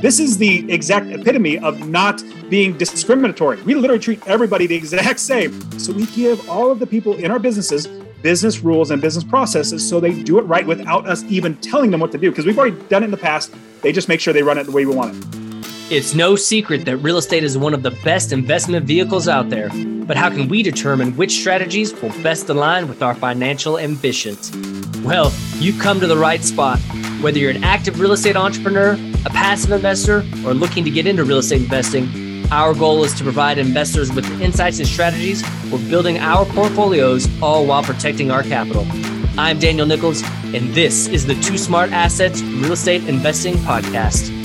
This is the exact epitome of not being discriminatory. We literally treat everybody the exact same. So we give all of the people in our businesses business rules and business processes so they do it right without us even telling them what to do because we've already done it in the past. They just make sure they run it the way we want it. It's no secret that real estate is one of the best investment vehicles out there. But how can we determine which strategies will best align with our financial ambitions? Well, you've come to the right spot. Whether you're an active real estate entrepreneur, a passive investor, or looking to get into real estate investing, our goal is to provide investors with insights and strategies for building our portfolios, all while protecting our capital. I'm Daniel Nichols, and this is the Two Smart Assets Real Estate Investing Podcast.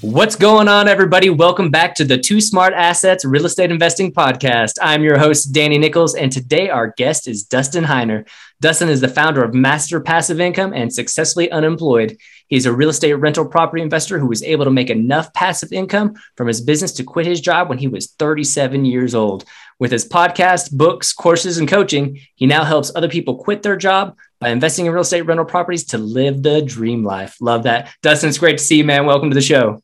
What's going on, everybody? Welcome back to the Two Smart Assets Real Estate Investing Podcast. I'm your host, Danny Nichols, and today our guest is Dustin Heiner. Dustin is the founder of Master Passive Income and Successfully Unemployed. He's a real estate rental property investor who was able to make enough passive income from his business to quit his job when he was 37 years old. With his podcast, books, courses, and coaching, he now helps other people quit their job by investing in real estate rental properties to live the dream life. Love that. Dustin, it's great to see you, man. Welcome to the show.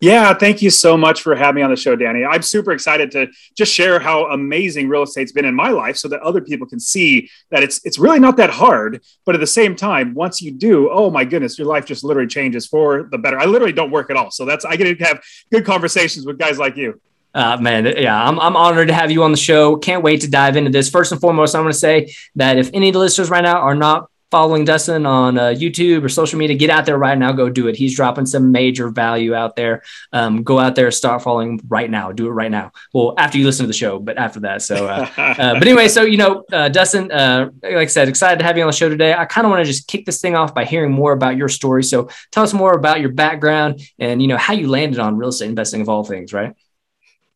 Yeah, thank you so much for having me on the show, Danny. I'm super excited to just share how amazing real estate's been in my life so that other people can see that it's it's really not that hard, but at the same time, once you do, oh my goodness, your life just literally changes for the better. I literally don't work at all. So that's I get to have good conversations with guys like you. Uh, man, yeah, I'm, I'm honored to have you on the show. Can't wait to dive into this. First and foremost, I'm going to say that if any of the listeners right now are not following Dustin on uh, YouTube or social media, get out there right now. Go do it. He's dropping some major value out there. Um, go out there, start following right now. Do it right now. Well, after you listen to the show, but after that. So, uh, uh, but anyway, so you know, uh, Dustin, uh, like I said, excited to have you on the show today. I kind of want to just kick this thing off by hearing more about your story. So, tell us more about your background and you know how you landed on real estate investing of all things, right?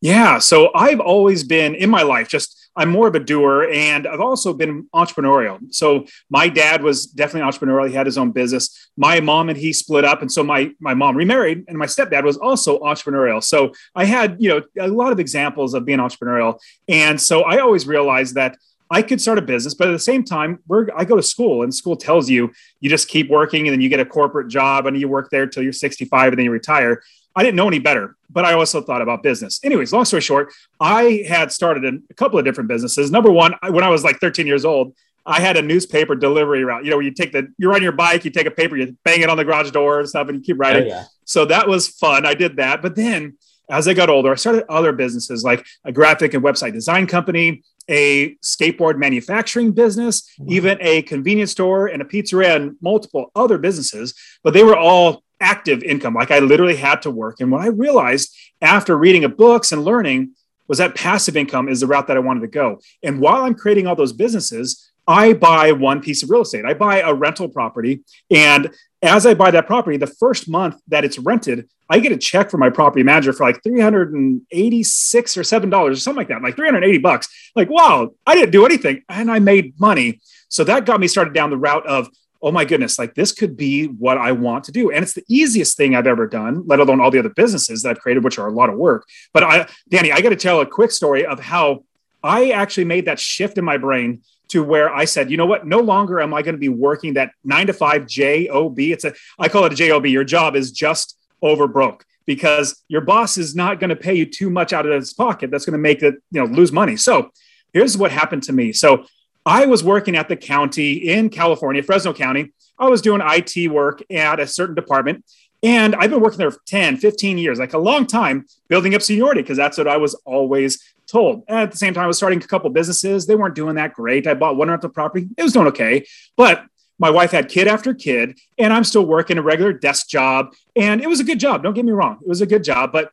Yeah. So I've always been in my life just I'm more of a doer and I've also been entrepreneurial. So my dad was definitely entrepreneurial. He had his own business. My mom and he split up. And so my, my mom remarried and my stepdad was also entrepreneurial. So I had, you know, a lot of examples of being entrepreneurial. And so I always realized that I could start a business, but at the same time, we're, I go to school and school tells you you just keep working and then you get a corporate job and you work there till you're 65 and then you retire. I didn't know any better, but I also thought about business. Anyways, long story short, I had started a couple of different businesses. Number one, when I was like 13 years old, I had a newspaper delivery route. You know, where you take the, you're on your bike, you take a paper, you bang it on the garage door and stuff, and you keep writing. Oh, yeah. So that was fun. I did that. But then as I got older, I started other businesses like a graphic and website design company, a skateboard manufacturing business, even a convenience store and a pizzeria and multiple other businesses. But they were all active income. Like I literally had to work. And what I realized after reading a books and learning was that passive income is the route that I wanted to go. And while I'm creating all those businesses, I buy one piece of real estate. I buy a rental property. And as I buy that property, the first month that it's rented, I get a check from my property manager for like 386 or $7 or something like that, like 380 bucks. Like, wow, I didn't do anything and I made money. So that got me started down the route of oh my goodness, like this could be what I want to do. And it's the easiest thing I've ever done, let alone all the other businesses that I've created, which are a lot of work. But I, Danny, I got to tell a quick story of how I actually made that shift in my brain to where I said, you know what? No longer am I going to be working that nine to five job. It's a, I call it a job. Your job is just over broke because your boss is not going to pay you too much out of his pocket. That's going to make it, you know, lose money. So here's what happened to me. So I was working at the county in California, Fresno County. I was doing IT work at a certain department. And I've been working there for 10, 15 years, like a long time, building up seniority, because that's what I was always told. And at the same time, I was starting a couple businesses. They weren't doing that great. I bought one rental property. It was doing okay. But my wife had kid after kid, and I'm still working a regular desk job. And it was a good job. Don't get me wrong. It was a good job. But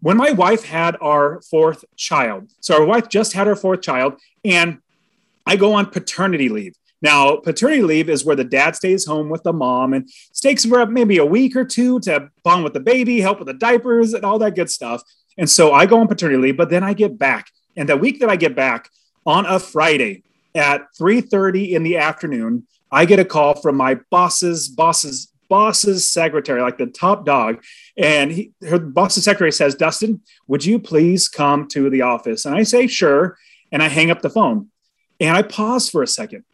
when my wife had our fourth child, so our wife just had her fourth child, and I go on paternity leave. Now, paternity leave is where the dad stays home with the mom and stays for maybe a week or two to bond with the baby, help with the diapers, and all that good stuff. And so I go on paternity leave, but then I get back. And the week that I get back on a Friday at 3:30 in the afternoon, I get a call from my boss's boss's boss's secretary, like the top dog. And he, her boss's secretary says, Dustin, would you please come to the office? And I say, sure. And I hang up the phone. And I paused for a second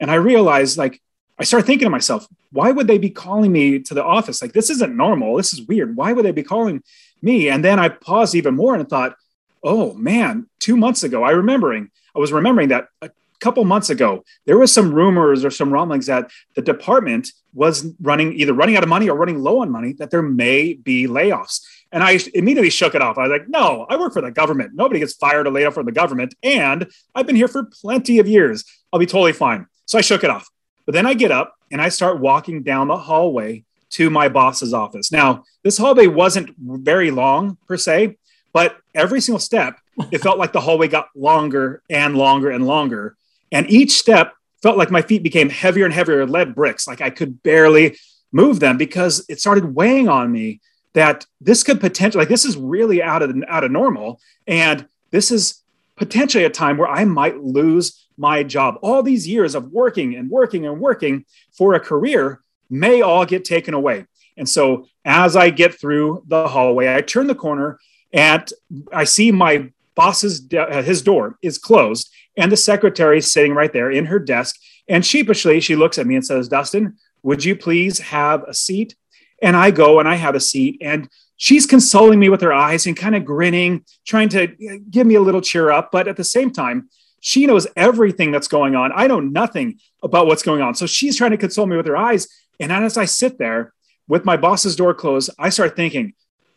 and I realized, like, I started thinking to myself, why would they be calling me to the office? Like, this isn't normal. This is weird. Why would they be calling me? And then I paused even more and thought, oh man, two months ago, I remembering, I was remembering that a couple months ago, there was some rumors or some rumblings that the department was running either running out of money or running low on money, that there may be layoffs. And I immediately shook it off. I was like, no, I work for the government. Nobody gets fired or laid off from the government. And I've been here for plenty of years. I'll be totally fine. So I shook it off. But then I get up and I start walking down the hallway to my boss's office. Now, this hallway wasn't very long per se, but every single step, it felt like the hallway got longer and longer and longer. And each step felt like my feet became heavier and heavier, lead bricks, like I could barely move them because it started weighing on me that this could potentially, like, this is really out of out of normal, and this is potentially a time where I might lose my job. All these years of working and working and working for a career may all get taken away. And so as I get through the hallway, I turn the corner and I see my boss's uh, his door is closed and the secretary is sitting right there in her desk and sheepishly she looks at me and says, "Dustin, would you please have a seat?" And I go and I have a seat and she's consoling me with her eyes and kind of grinning, trying to eh, give me a little cheer up, but at the same time, she knows everything that's going on. I know nothing about what's going on. So she's trying to console me with her eyes. And as I sit there with my boss's door closed, I start thinking,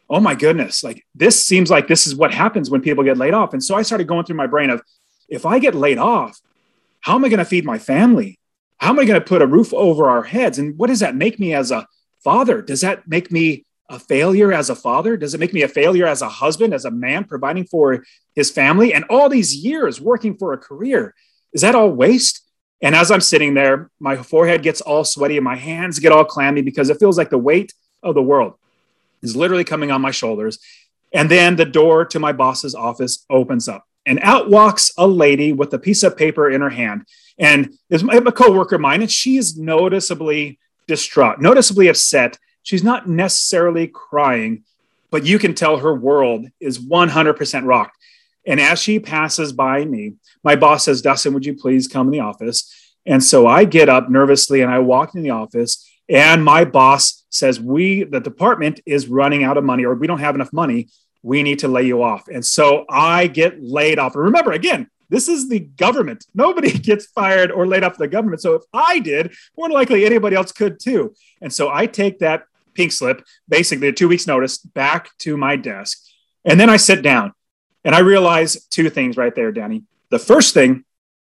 oh my goodness, like this seems like this is what happens when people get laid off. And so I started going through my brain of if I get laid off, how am I going to feed my family? How am I going to put a roof over our heads? And what does that make me as a father? Does that make me a failure as a father? Does it make me a failure as a husband, as a man providing for his family? And all these years working for a career, is that all waste? And as I'm sitting there, my forehead gets all sweaty and my hands get all clammy because it feels like the weight of the world is literally coming on my shoulders. And then the door to my boss's office opens up, and out walks a lady with a piece of paper in her hand. And it's a coworker of mine, and she is noticeably distraught, noticeably upset she's not necessarily crying, but you can tell her world is 100% rocked. And as she passes by me, my boss says, Dustin, would you please come in the office? And so I get up nervously and I walk in the office. And my boss says, We, the department is running out of money, or we don't have enough money. We need to lay you off. And so I get laid off. And remember, again, this is the government. Nobody gets fired or laid off the government. So if I did, more likely anybody else could too. And so I take that pink slip, basically a two weeks notice, back to my desk. And then I sit down and I realize two things right there, Danny. The first thing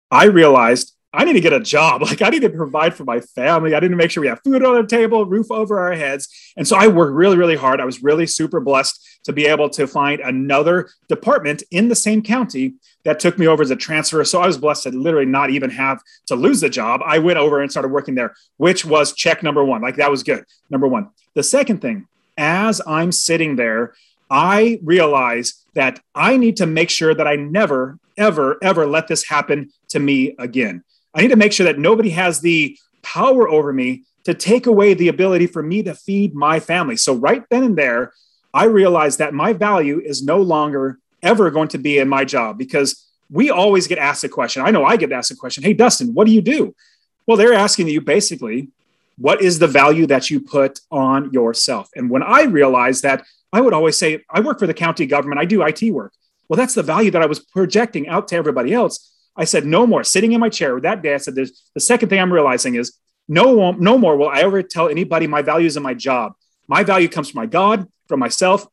I realized I need to get a job. Like I need to provide for my family. I need to make sure we have food on the table, roof over our heads. And so I worked really, really hard. I was really super blessed to be able to find another department in the same county that took me over as a transfer. So I was blessed to literally not even have to lose the job. I went over and started working there, which was check number one. Like that was good. Number one. The second thing, as I'm sitting there, I realize that I need to make sure that I never, ever, ever let this happen to me again. I need to make sure that nobody has the power over me to take away the ability for me to feed my family. So, right then and there, I realized that my value is no longer ever going to be in my job because we always get asked a question. I know I get asked a question Hey, Dustin, what do you do? Well, they're asking you basically, what is the value that you put on yourself? And when I realized that, I would always say, I work for the county government, I do IT work. Well, that's the value that I was projecting out to everybody else. I said, no more. Sitting in my chair that day, I said, There's, the second thing I'm realizing is no, no more will I ever tell anybody my values in my job. My value comes from my God, from myself,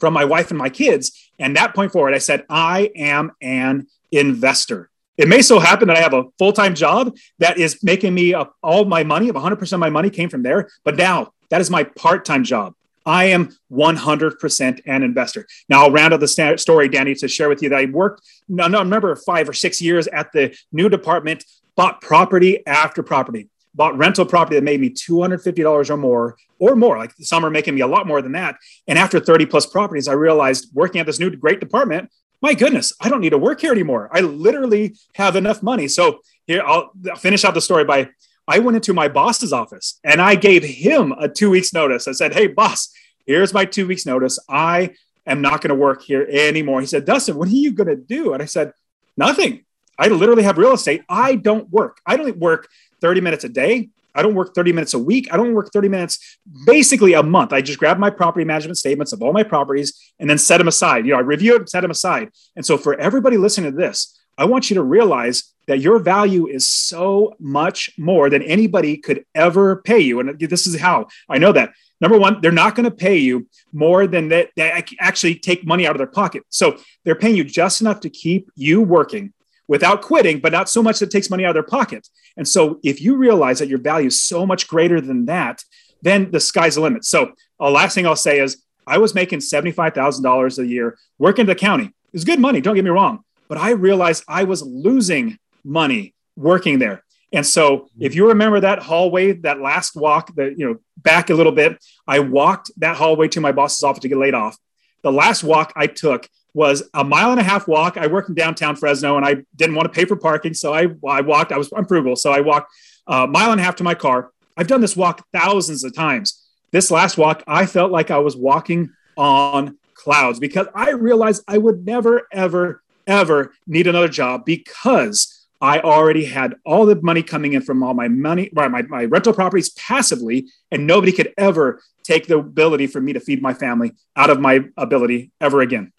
from my wife and my kids. And that point forward, I said, I am an investor. It may so happen that I have a full time job that is making me all my money, 100% of my money came from there. But now that is my part time job. I am 100% an investor. Now, I'll round up the story, Danny, to share with you that I worked, no, no, I remember, five or six years at the new department, bought property after property, bought rental property that made me $250 or more, or more. Like some are making me a lot more than that. And after 30 plus properties, I realized working at this new great department, my goodness, I don't need to work here anymore. I literally have enough money. So here, I'll finish out the story by I went into my boss's office and I gave him a two weeks notice. I said, Hey, boss, here's my two weeks notice. I am not going to work here anymore. He said, Dustin, what are you going to do? And I said, Nothing. I literally have real estate. I don't work. I don't work 30 minutes a day. I don't work 30 minutes a week. I don't work 30 minutes basically a month. I just grab my property management statements of all my properties and then set them aside. You know, I review it, and set them aside. And so for everybody listening to this, I want you to realize that your value is so much more than anybody could ever pay you. And this is how I know that. Number one, they're not going to pay you more than that. They actually take money out of their pocket. So they're paying you just enough to keep you working without quitting, but not so much that takes money out of their pocket. And so if you realize that your value is so much greater than that, then the sky's the limit. So the last thing I'll say is I was making $75,000 a year working at the county. It's good money, don't get me wrong, but I realized I was losing money working there. And so if you remember that hallway, that last walk, that you know, back a little bit, I walked that hallway to my boss's office to get laid off. The last walk I took was a mile and a half walk. I work in downtown Fresno and I didn't want to pay for parking. So I, I walked, I was, I'm frugal. So I walked a mile and a half to my car. I've done this walk thousands of times. This last walk, I felt like I was walking on clouds because I realized I would never, ever, ever need another job because I already had all the money coming in from all my money, my, my rental properties passively, and nobody could ever take the ability for me to feed my family out of my ability ever again.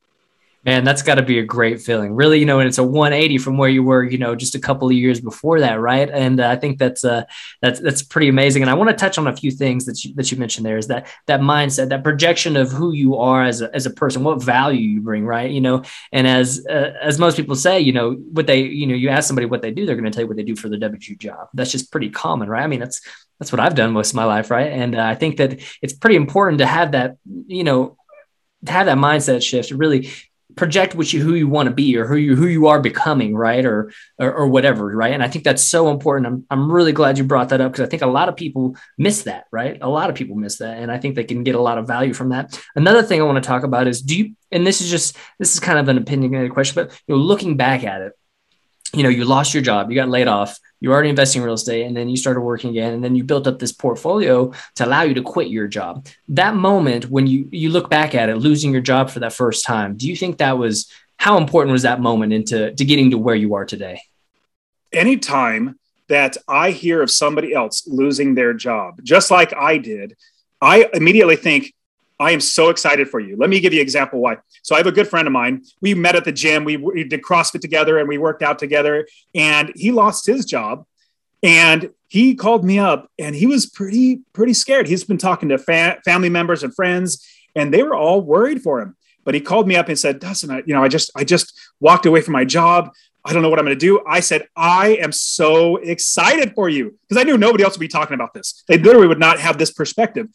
Man, that's got to be a great feeling. Really, you know, and it's a 180 from where you were, you know, just a couple of years before that, right? And uh, I think that's uh, that's that's pretty amazing. And I want to touch on a few things that you that you mentioned there is that that mindset, that projection of who you are as a, as a person, what value you bring, right? You know, and as uh, as most people say, you know, what they, you know, you ask somebody what they do, they're going to tell you what they do for their W job. That's just pretty common, right? I mean, that's that's what I've done most of my life, right? And uh, I think that it's pretty important to have that, you know, to have that mindset shift really project what you who you want to be or who you who you are becoming right? Or, or, or whatever right? And i think that's so important. I'm, I'm really glad you brought that up because i think a lot of people miss that right? A lot of people miss that and i think they can get a lot of value from that. Another thing i want to talk about is do you and this is just this is kind of an opinionated question but you know looking back at it you know you lost your job you got laid off you already investing in real estate and then you started working again and then you built up this portfolio to allow you to quit your job. That moment when you you look back at it losing your job for that first time do you think that was how important was that moment into to getting to where you are today? Anytime that i hear of somebody else losing their job just like i did i immediately think I am so excited for you. Let me give you an example why. So I have a good friend of mine. We met at the gym. We, we did CrossFit together and we worked out together. And he lost his job, and he called me up, and he was pretty pretty scared. He's been talking to fa- family members and friends, and they were all worried for him. But he called me up and said, "Dustin, I, you know, I just I just walked away from my job. I don't know what I'm going to do. I said, I am so excited for you because I knew nobody else would be talking about this. They literally would not have this perspective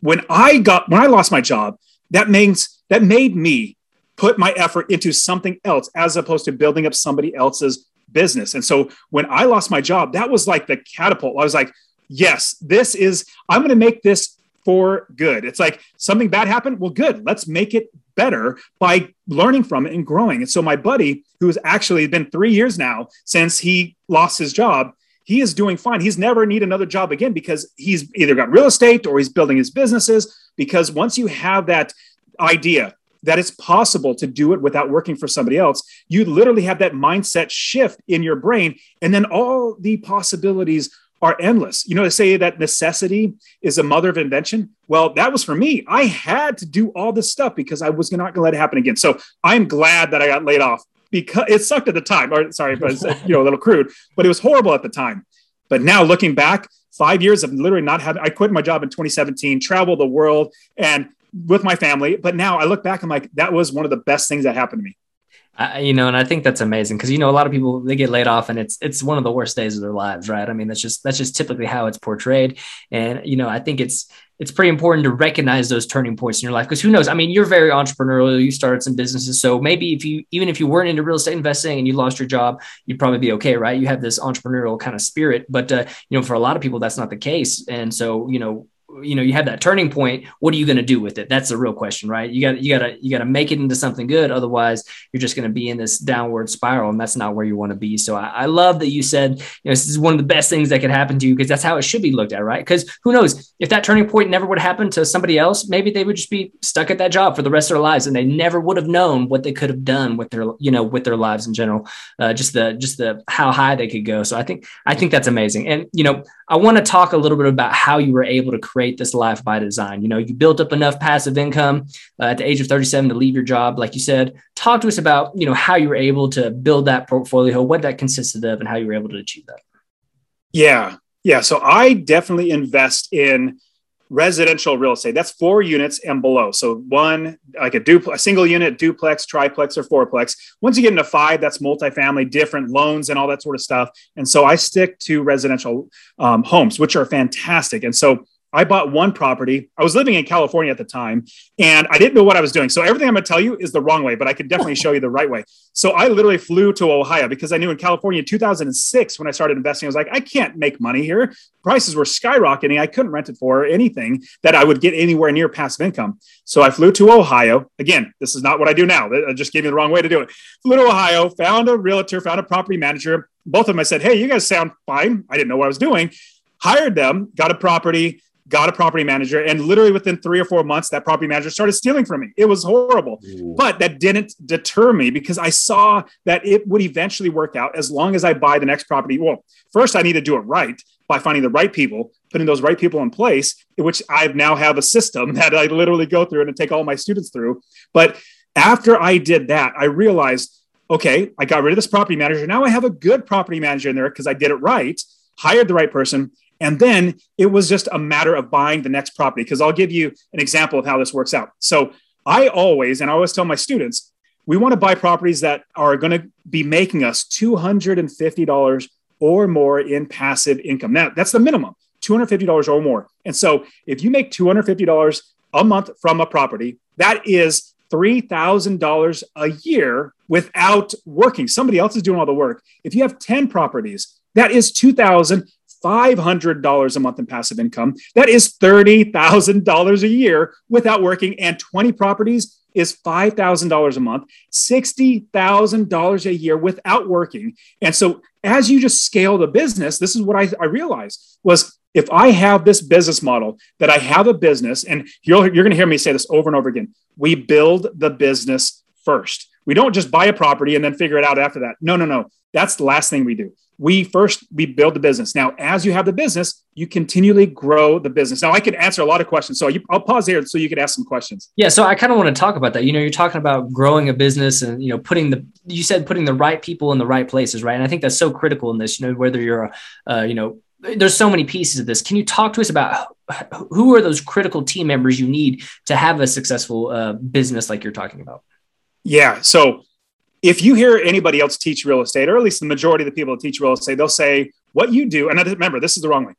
when I got when I lost my job, that means that made me put my effort into something else as opposed to building up somebody else's business. And so when I lost my job, that was like the catapult. I was like, yes, this is I'm going to make this for good. It's like something bad happened. Well, good. Let's make it better by learning from it and growing. And so my buddy, who has actually been three years now since he lost his job, he is doing fine. He's never need another job again because he's either got real estate or he's building his businesses. Because once you have that idea that it's possible to do it without working for somebody else, you literally have that mindset shift in your brain, and then all the possibilities are endless. You know, to say that necessity is a mother of invention. Well, that was for me. I had to do all this stuff because I was not going to let it happen again. So I'm glad that I got laid off because it sucked at the time. Or sorry, but you know a little crude, but it was horrible at the time. But now looking back, five years of literally not having. I quit my job in 2017, traveled the world, and with my family. But now I look back, I'm like, that was one of the best things that happened to me. I, you know, and I think that's amazing because you know a lot of people they get laid off and it's it's one of the worst days of their lives, right? I mean, that's just that's just typically how it's portrayed, and you know, I think it's it's pretty important to recognize those turning points in your life because who knows? I mean, you're very entrepreneurial. You started some businesses, so maybe if you even if you weren't into real estate investing and you lost your job, you'd probably be okay, right? You have this entrepreneurial kind of spirit, but uh, you know, for a lot of people, that's not the case, and so you know, you know you have that turning point what are you going to do with it? That's the real question right? You got you got to you got to make it into something good otherwise you're just going to be in this downward spiral and that's not where you want to be. So I, I, love that you said you know this is one of the best things that could happen to you because that's how it should be looked at right? Because who knows if that turning point never would happen to somebody else maybe they would just be stuck at that job for the rest of their lives and they never would have known what they could have done with their you know with their lives in general uh, just the just the how high they could go. So i think i think that's amazing. And you know I want to talk a little bit about how you were able to create this life by design. You know, you built up enough passive income uh, at the age of 37 to leave your job, like you said. Talk to us about, you know, how you were able to build that portfolio, what that consisted of, and how you were able to achieve that. Yeah. Yeah. So I definitely invest in residential real estate. That's four units and below. So one, like a duplex, a single unit, duplex, triplex, or fourplex. Once you get into five, that's multifamily, different loans and all that sort of stuff. And so I stick to residential um, homes, which are fantastic. And so I bought one property. I was living in California at the time and I didn't know what I was doing. So everything I'm going to tell you is the wrong way, but I can definitely show you the right way. So I literally flew to Ohio because I knew in California in 2006 when I started investing, I was like, I can't make money here. Prices were skyrocketing. I couldn't rent it for anything that I would get anywhere near passive income. So I flew to Ohio. Again, this is not what I do now. I just gave me the wrong way to do it. Flew to Ohio, found a realtor, found a property manager. Both of them I said, Hey, you guys sound fine. I didn't know what I was doing. Hired them, got a property got a property manager, and literally within three or four months, that property manager started stealing from me. It was horrible. Ooh. But that didn't deter me because I saw that it would eventually work out as long as I buy the next property. Well, first, I need to do it right by finding the right people, putting those right people in place, which I now have a system that I literally go through and take all my students through. But after I did that, I realized, okay, I got rid of this property manager. Now I have a good property manager in there because I did it right, hired the right person, and then it was just a matter of buying the next property. Because I'll give you an example of how this works out. So I always, and I always tell my students, we want to buy properties that are going to be making us $250 or more in passive income. Now, that's the minimum $250 or more. And so if you make $250 a month from a property, that is $3,000 a year without working. Somebody else is doing all the work. If you have 10 properties, that is 2000 $500 a month in passive income. That is $30,000 a year without working, and 20 properties is $5,000 a month, $60,000 a year without working. And so as you just scale the business, this is what I, I realized was if I have this business model that I have a business, and you're, you're going to hear me say this over and over again, we build the business first. We don't just buy a property and then figure it out after that. No, no, no. That's the last thing we do we first we build the business. Now as you have the business you continually grow the business. Now i can answer a lot of questions so you, i'll pause here so you can ask some questions. Yeah so i kind of want to talk about that. You know you're talking about growing a business and you know putting the you said putting the right people in the right places right? And i think that's so critical in this you know whether you're a uh, you know there's so many pieces of this. Can you talk to us about who are those critical team members you need to have a successful uh, business like you're talking about? Yeah so if you hear anybody else teach real estate, or at least the majority of the people that teach real estate, they'll say, What you do, and remember this is the wrong way.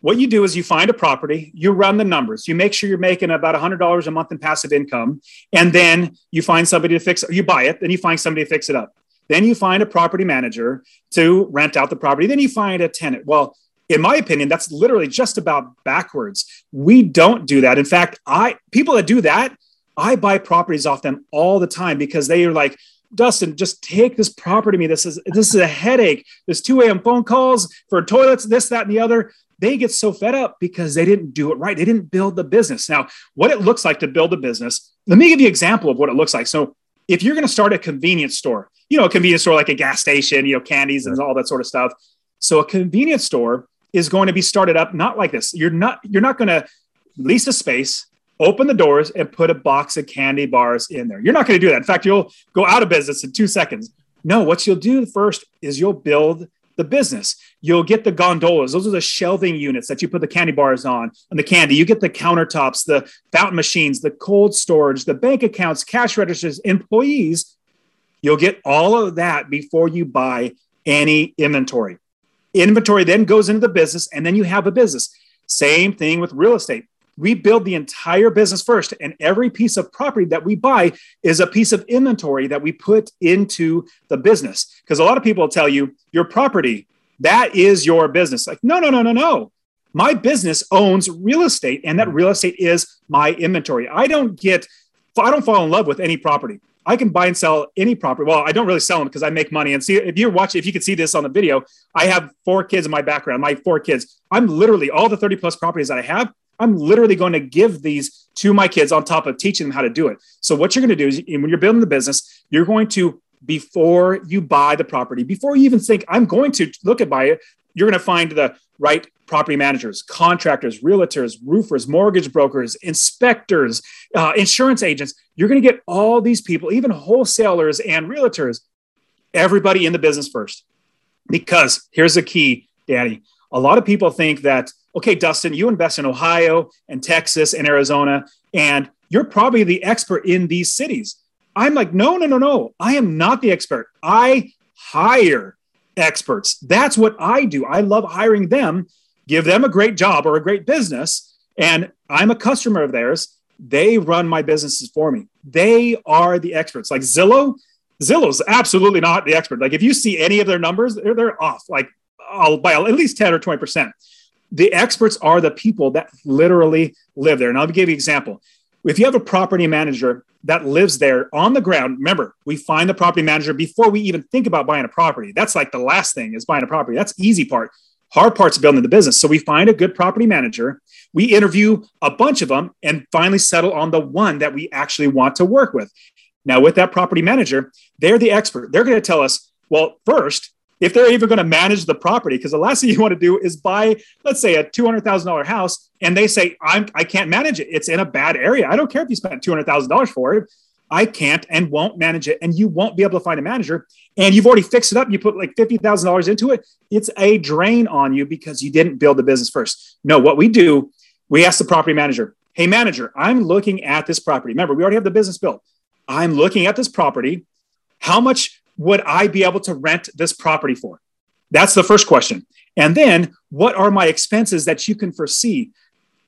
What you do is you find a property, you run the numbers, you make sure you're making about $100 a month in passive income, and then you find somebody to fix it. You buy it, then you find somebody to fix it up. Then you find a property manager to rent out the property. Then you find a tenant. Well, in my opinion, that's literally just about backwards. We don't do that. In fact, I people that do that, I buy properties off them all the time because they are like, Dustin, just take this property to me. This is this is a headache. There's 2 a.m. phone calls for toilets, this, that, and the other. They get so fed up because they didn't do it right. They didn't build the business. Now, what it looks like to build a business, let me give you an example of what it looks like. So, if you're going to start a convenience store, you know, a convenience store like a gas station, you know, candies and all that sort of stuff. So, a convenience store is going to be started up not like this. You're not you're not going to lease a space open the doors and put a box of candy bars in there. You're not going to do that. In fact, you'll go out of business in two seconds. No, what you'll do first is you'll build the business. You'll get the gondolas. Those are the shelving units that you put the candy bars on and the candy. You get the countertops, the fountain machines, the cold storage, the bank accounts, cash registers, employees. You'll get all of that before you buy any inventory. Inventory then goes into the business, and then you have a business. Same thing with real estate we build the entire business first and every piece of property that we buy is a piece of inventory that we put into the business because a lot of people tell you your property that is your business like no no no no no my business owns real estate and that real estate is my inventory i don't get i don't fall in love with any property I can buy and sell any property. Well, I don't really sell them because I make money. And see, if you're watching, if you can see this on the video, I have four kids in my background, my four kids. I'm literally all the 30 plus properties that I have. I'm literally going to give these to my kids on top of teaching them how to do it. So what you're going to do is when you're building the business, you're going to before you buy the property, before you even think, I'm going to look at buy it, you're going to find the right property managers, contractors, realtors, roofers, mortgage brokers, inspectors, uh, insurance agents. You're going to get all these people, even wholesalers and realtors, everybody in the business first. Because here's the key, Danny. A lot of people think that, okay, Dustin, you invest in Ohio and Texas and Arizona, and you're probably the expert in these cities. I'm like, no, no, no, no. I am not the expert. I hire experts. That's what I do. I love hiring them, give them a great job or a great business, and I'm a customer of theirs. They run my businesses for me. They are the experts. Like Zillow, Zillow's absolutely not the expert. Like if you see any of their numbers, they're, they're off like I'll, by at least 10 or 20%. The experts are the people that literally live there. And I'll give you an example. If you have a property manager that lives there on the ground, remember, we find the property manager before we even think about buying a property. That's like the last thing is buying a property. That's easy part. Hard part's building the business. So we find a good property manager, we interview a bunch of them, and finally settle on the one that we actually want to work with. Now, with that property manager, they're the expert. They're going to tell us, well, first, if they're even going to manage the property, because the last thing you want to do is buy, let's say, a $200,000 house, and they say, I'm, I can't manage it. It's in a bad area. I don't care if you spent $200,000 for it. I can't and won't manage it. And you won't be able to find a manager. And you've already fixed it up. You put like $50,000 into it. It's a drain on you because you didn't build the business first. No, what we do, we ask the property manager, Hey, manager, I'm looking at this property. Remember, we already have the business built. I'm looking at this property. How much would I be able to rent this property for? That's the first question. And then, what are my expenses that you can foresee?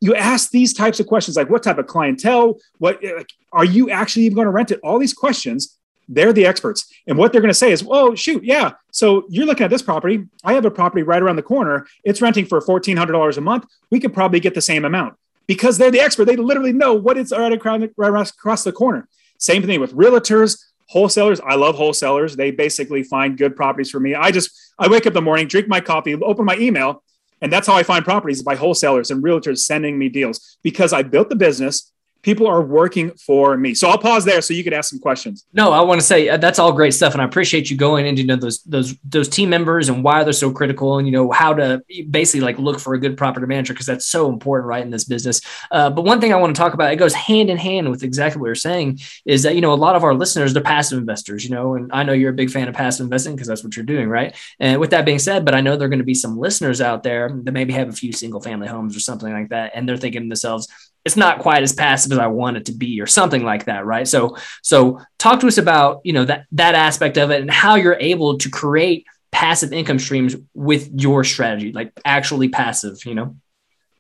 You ask these types of questions like what type of clientele? What like, are you actually even going to rent it? All these questions, they're the experts. And what they're going to say is, oh, shoot, yeah. So you're looking at this property. I have a property right around the corner. It's renting for $1,400 a month. We could probably get the same amount because they're the expert. They literally know what it's right across the corner. Same thing with realtors, wholesalers i love wholesalers. They basically find good properties for me. I just i wake up in the morning drink my coffee open my email and that's how i find properties by wholesalers and realtors sending me deals because i built the business people are working for me. So I'll pause there so you could ask some questions. No, I want to say uh, that's all great stuff, and I appreciate you going into you know those those those team members and why they're so critical, and you know how to basically like look for a good property manager because that's so important, right, in this business. Uh, but one thing I want to talk about, it goes hand in hand with exactly what you're saying, is that you know a lot of our listeners they're passive investors, you know, and I know you're a big fan of passive investing because that's what you're doing, right? And with that being said, but I know there are going to be some listeners out there that maybe have a few single family homes or something like that, and they're thinking to themselves it's not quite as passive as I want it to be or something like that, right? So so talk to us about, you know, that that aspect of it and how you're able to create passive income streams with your strategy, like actually passive, you know.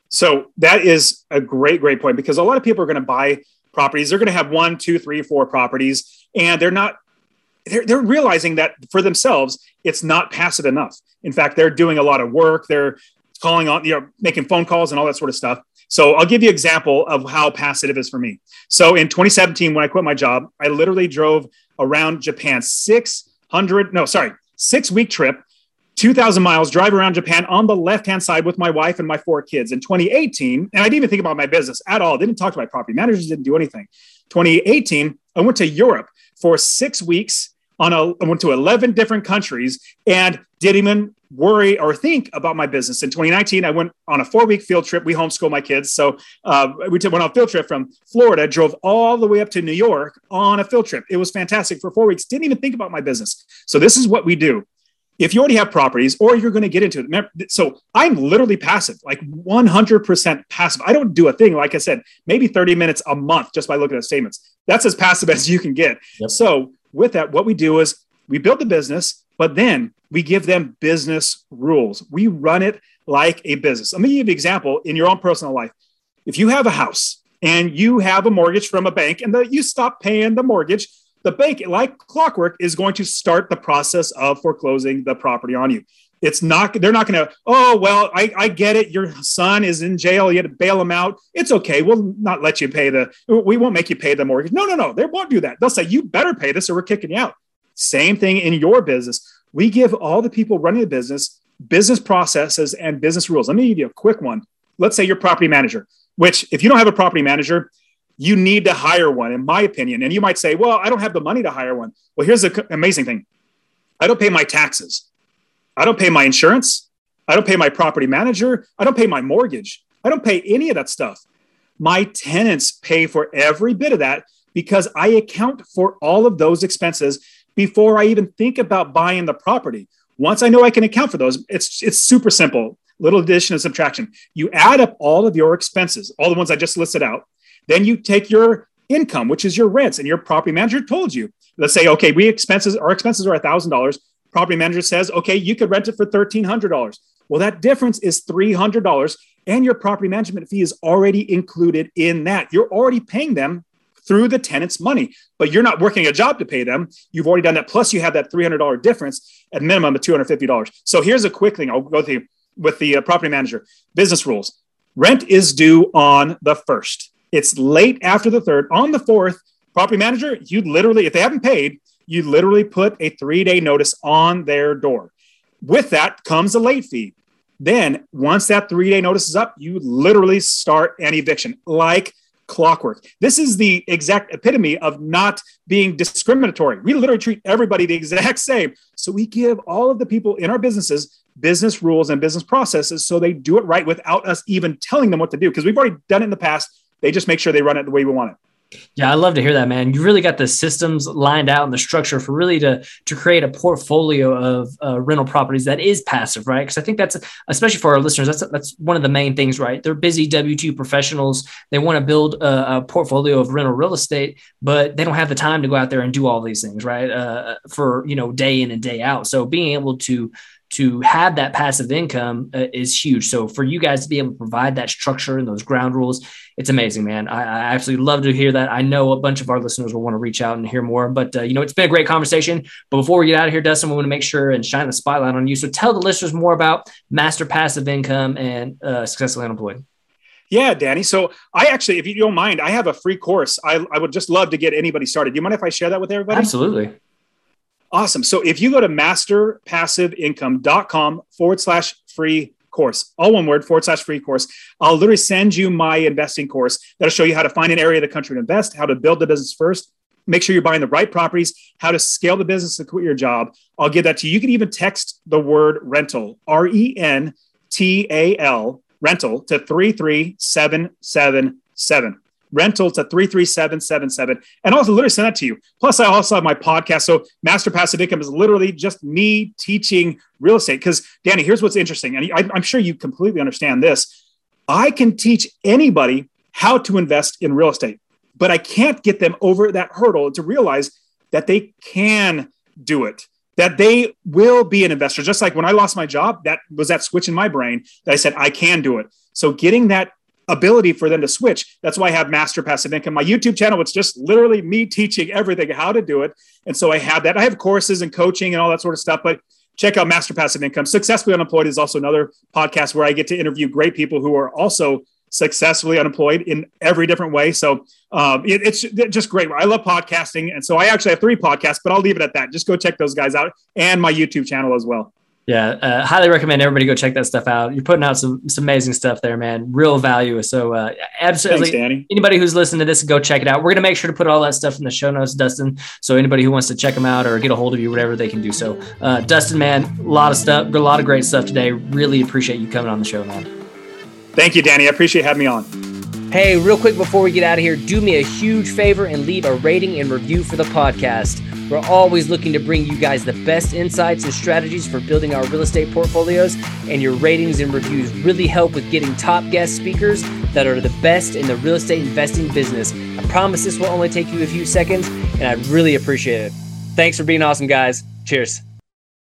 So that is a great great point because a lot of people are going to buy properties. They're going to have one, two, three, four properties and they're not they're, they're realizing that for themselves it's not passive enough. In fact, they're doing a lot of work. They're calling on, you know, making phone calls and all that sort of stuff. So I'll give you an example of how passive it is for me. So in 2017, when I quit my job, I literally drove around Japan 600, no, sorry, six week trip, 2,000 miles, drive around Japan on the left hand side with my wife and my four kids. In 2018, and I didn't even think about my business at all, I didn't talk to my property managers, didn't do anything. 2018, I went to Europe for six weeks on a, I went to 11 different countries and didn't even worry or think about my business. In 2019, I went on a four week field trip. We homeschool my kids. So uh, we went on a field trip from Florida, drove all the way up to New York on a field trip. It was fantastic for four weeks. Didn't even think about my business. So this is what we do. If you already have properties or you're going to get into it, so I'm literally passive, like 100% passive. I don't do a thing. Like I said, maybe 30 minutes a month just by looking at statements. That's as passive as you can get. Yep. So with that, what we do is we build the business, but then we give them business rules. We run it like a business. Let me give you an example in your own personal life. If you have a house and you have a mortgage from a bank and the, you stop paying the mortgage, the bank, like clockwork, is going to start the process of foreclosing the property on you. It's not, they're not going to, oh, well, I, I get it. Your son is in jail. You had to bail him out. It's okay. We'll not let you pay the, we won't make you pay the mortgage. No, no, no. They won't do that. They'll say, you better pay this or we're kicking you out. Same thing in your business. We give all the people running the business business processes and business rules. Let me give you a quick one. Let's say you're property manager, which if you don't have a property manager, you need to hire one, in my opinion. And you might say, well, I don't have the money to hire one. Well, here's the amazing thing I don't pay my taxes, I don't pay my insurance, I don't pay my property manager, I don't pay my mortgage, I don't pay any of that stuff. My tenants pay for every bit of that because I account for all of those expenses before I even think about buying the property. Once I know I can account for those, it's it's super simple. Little addition and subtraction. You add up all of your expenses, all the ones I just listed out, then you take your income, which is your rents, and your property manager told you. Let's say, okay, we expenses, our expenses are thousand dollars. Property manager says, okay, you could rent it for thirteen hundred dollars. Well, that difference is three hundred dollars, and your property management fee is already included in that. You're already paying them through the tenant's money, but you're not working a job to pay them. You've already done that. Plus, you have that $300 difference at minimum of $250. So here's a quick thing I'll go through with the uh, property manager business rules. Rent is due on the first. It's late after the third. On the fourth, property manager, you literally, if they haven't paid, you literally put a three day notice on their door. With that comes a late fee. Then, once that three day notice is up, you literally start an eviction like clockwork. This is the exact epitome of not being discriminatory. We literally treat everybody the exact same. So, we give all of the people in our businesses business rules and business processes so they do it right without us even telling them what to do because we've already done it in the past they just make sure they run it the way we want it. Yeah, I love to hear that, man. You really got the systems lined out and the structure for really to to create a portfolio of uh, rental properties that is passive, right? Because I think that's especially for our listeners, that's that's one of the main things, right? They're busy W two professionals. They want to build a, a, portfolio of rental real estate, but they don't have the time to go out there and do all these things, right? Uh, for you know, day in and day out. So being able to to have that passive income uh, is huge. So for you guys to be able to provide that structure and those ground rules, it's amazing, man. I, I absolutely love to hear that. I know a bunch of our listeners will want to reach out and hear more, but uh, you know, it's been a great conversation. But before we get out of here, Dustin, we want to make sure and shine the spotlight on you. So tell the listeners more about master passive income and uh, successfully unemployed. Yeah, Danny. So I actually, if you don't mind, I have a free course. I, I would just love to get anybody started. Do you mind if I share that with everybody? Absolutely. Awesome. So if you go to masterpassiveincome.com forward slash free course, all one word, forward slash free course, I'll literally send you my investing course that'll show you how to find an area of the country to invest, how to build the business first, make sure you're buying the right properties, how to scale the business to quit your job. I'll give that to you. You can even text the word rental, R E N T A L, rental to 33777 rental to 33777 and also literally send that to you. Plus, I also have my podcast. So, Master Passive Income is literally just me teaching real estate. Because, Danny, here's what's interesting. And I, I'm sure you completely understand this. I can teach anybody how to invest in real estate, but I can't get them over that hurdle to realize that they can do it that they will be an investor. Just like when I lost my job, that was that switch in my brain that I said, I can do it. So getting that ability for them to switch. That's why I have Master Passive Income. My YouTube channel, it's just literally me teaching everything how to do it. And so I have that. I have courses and coaching and all that sort of stuff, but check out Master Passive Income. Successfully Unemployed is also another podcast where I get to interview great people who are also successfully unemployed in every different way. So um, it, it's just great. I love podcasting. And so I actually have three podcasts, but I'll leave it at that. Just go check those guys out and my YouTube channel as well. Yeah, uh, highly recommend everybody go check that stuff out. You're putting out some some amazing stuff there, man. Real value. So uh, absolutely, Thanks, anybody who's listening to this, go check it out. We're gonna make sure to put all that stuff in the show notes, Dustin. So anybody who wants to check them out or get a hold of you, whatever they can do. So, uh, Dustin, man, a lot of stuff, a lot of great stuff today. Really appreciate you coming on the show, man. Thank you, Danny. I appreciate having me on. Hey, real quick before we get out of here, do me a huge favor and leave a rating and review for the podcast. We're always looking to bring you guys the best insights and strategies for building our real estate portfolios, and your ratings and reviews really help with getting top guest speakers that are the best in the real estate investing business. I promise this will only take you a few seconds, and I'd really appreciate it. Thanks for being awesome, guys. Cheers.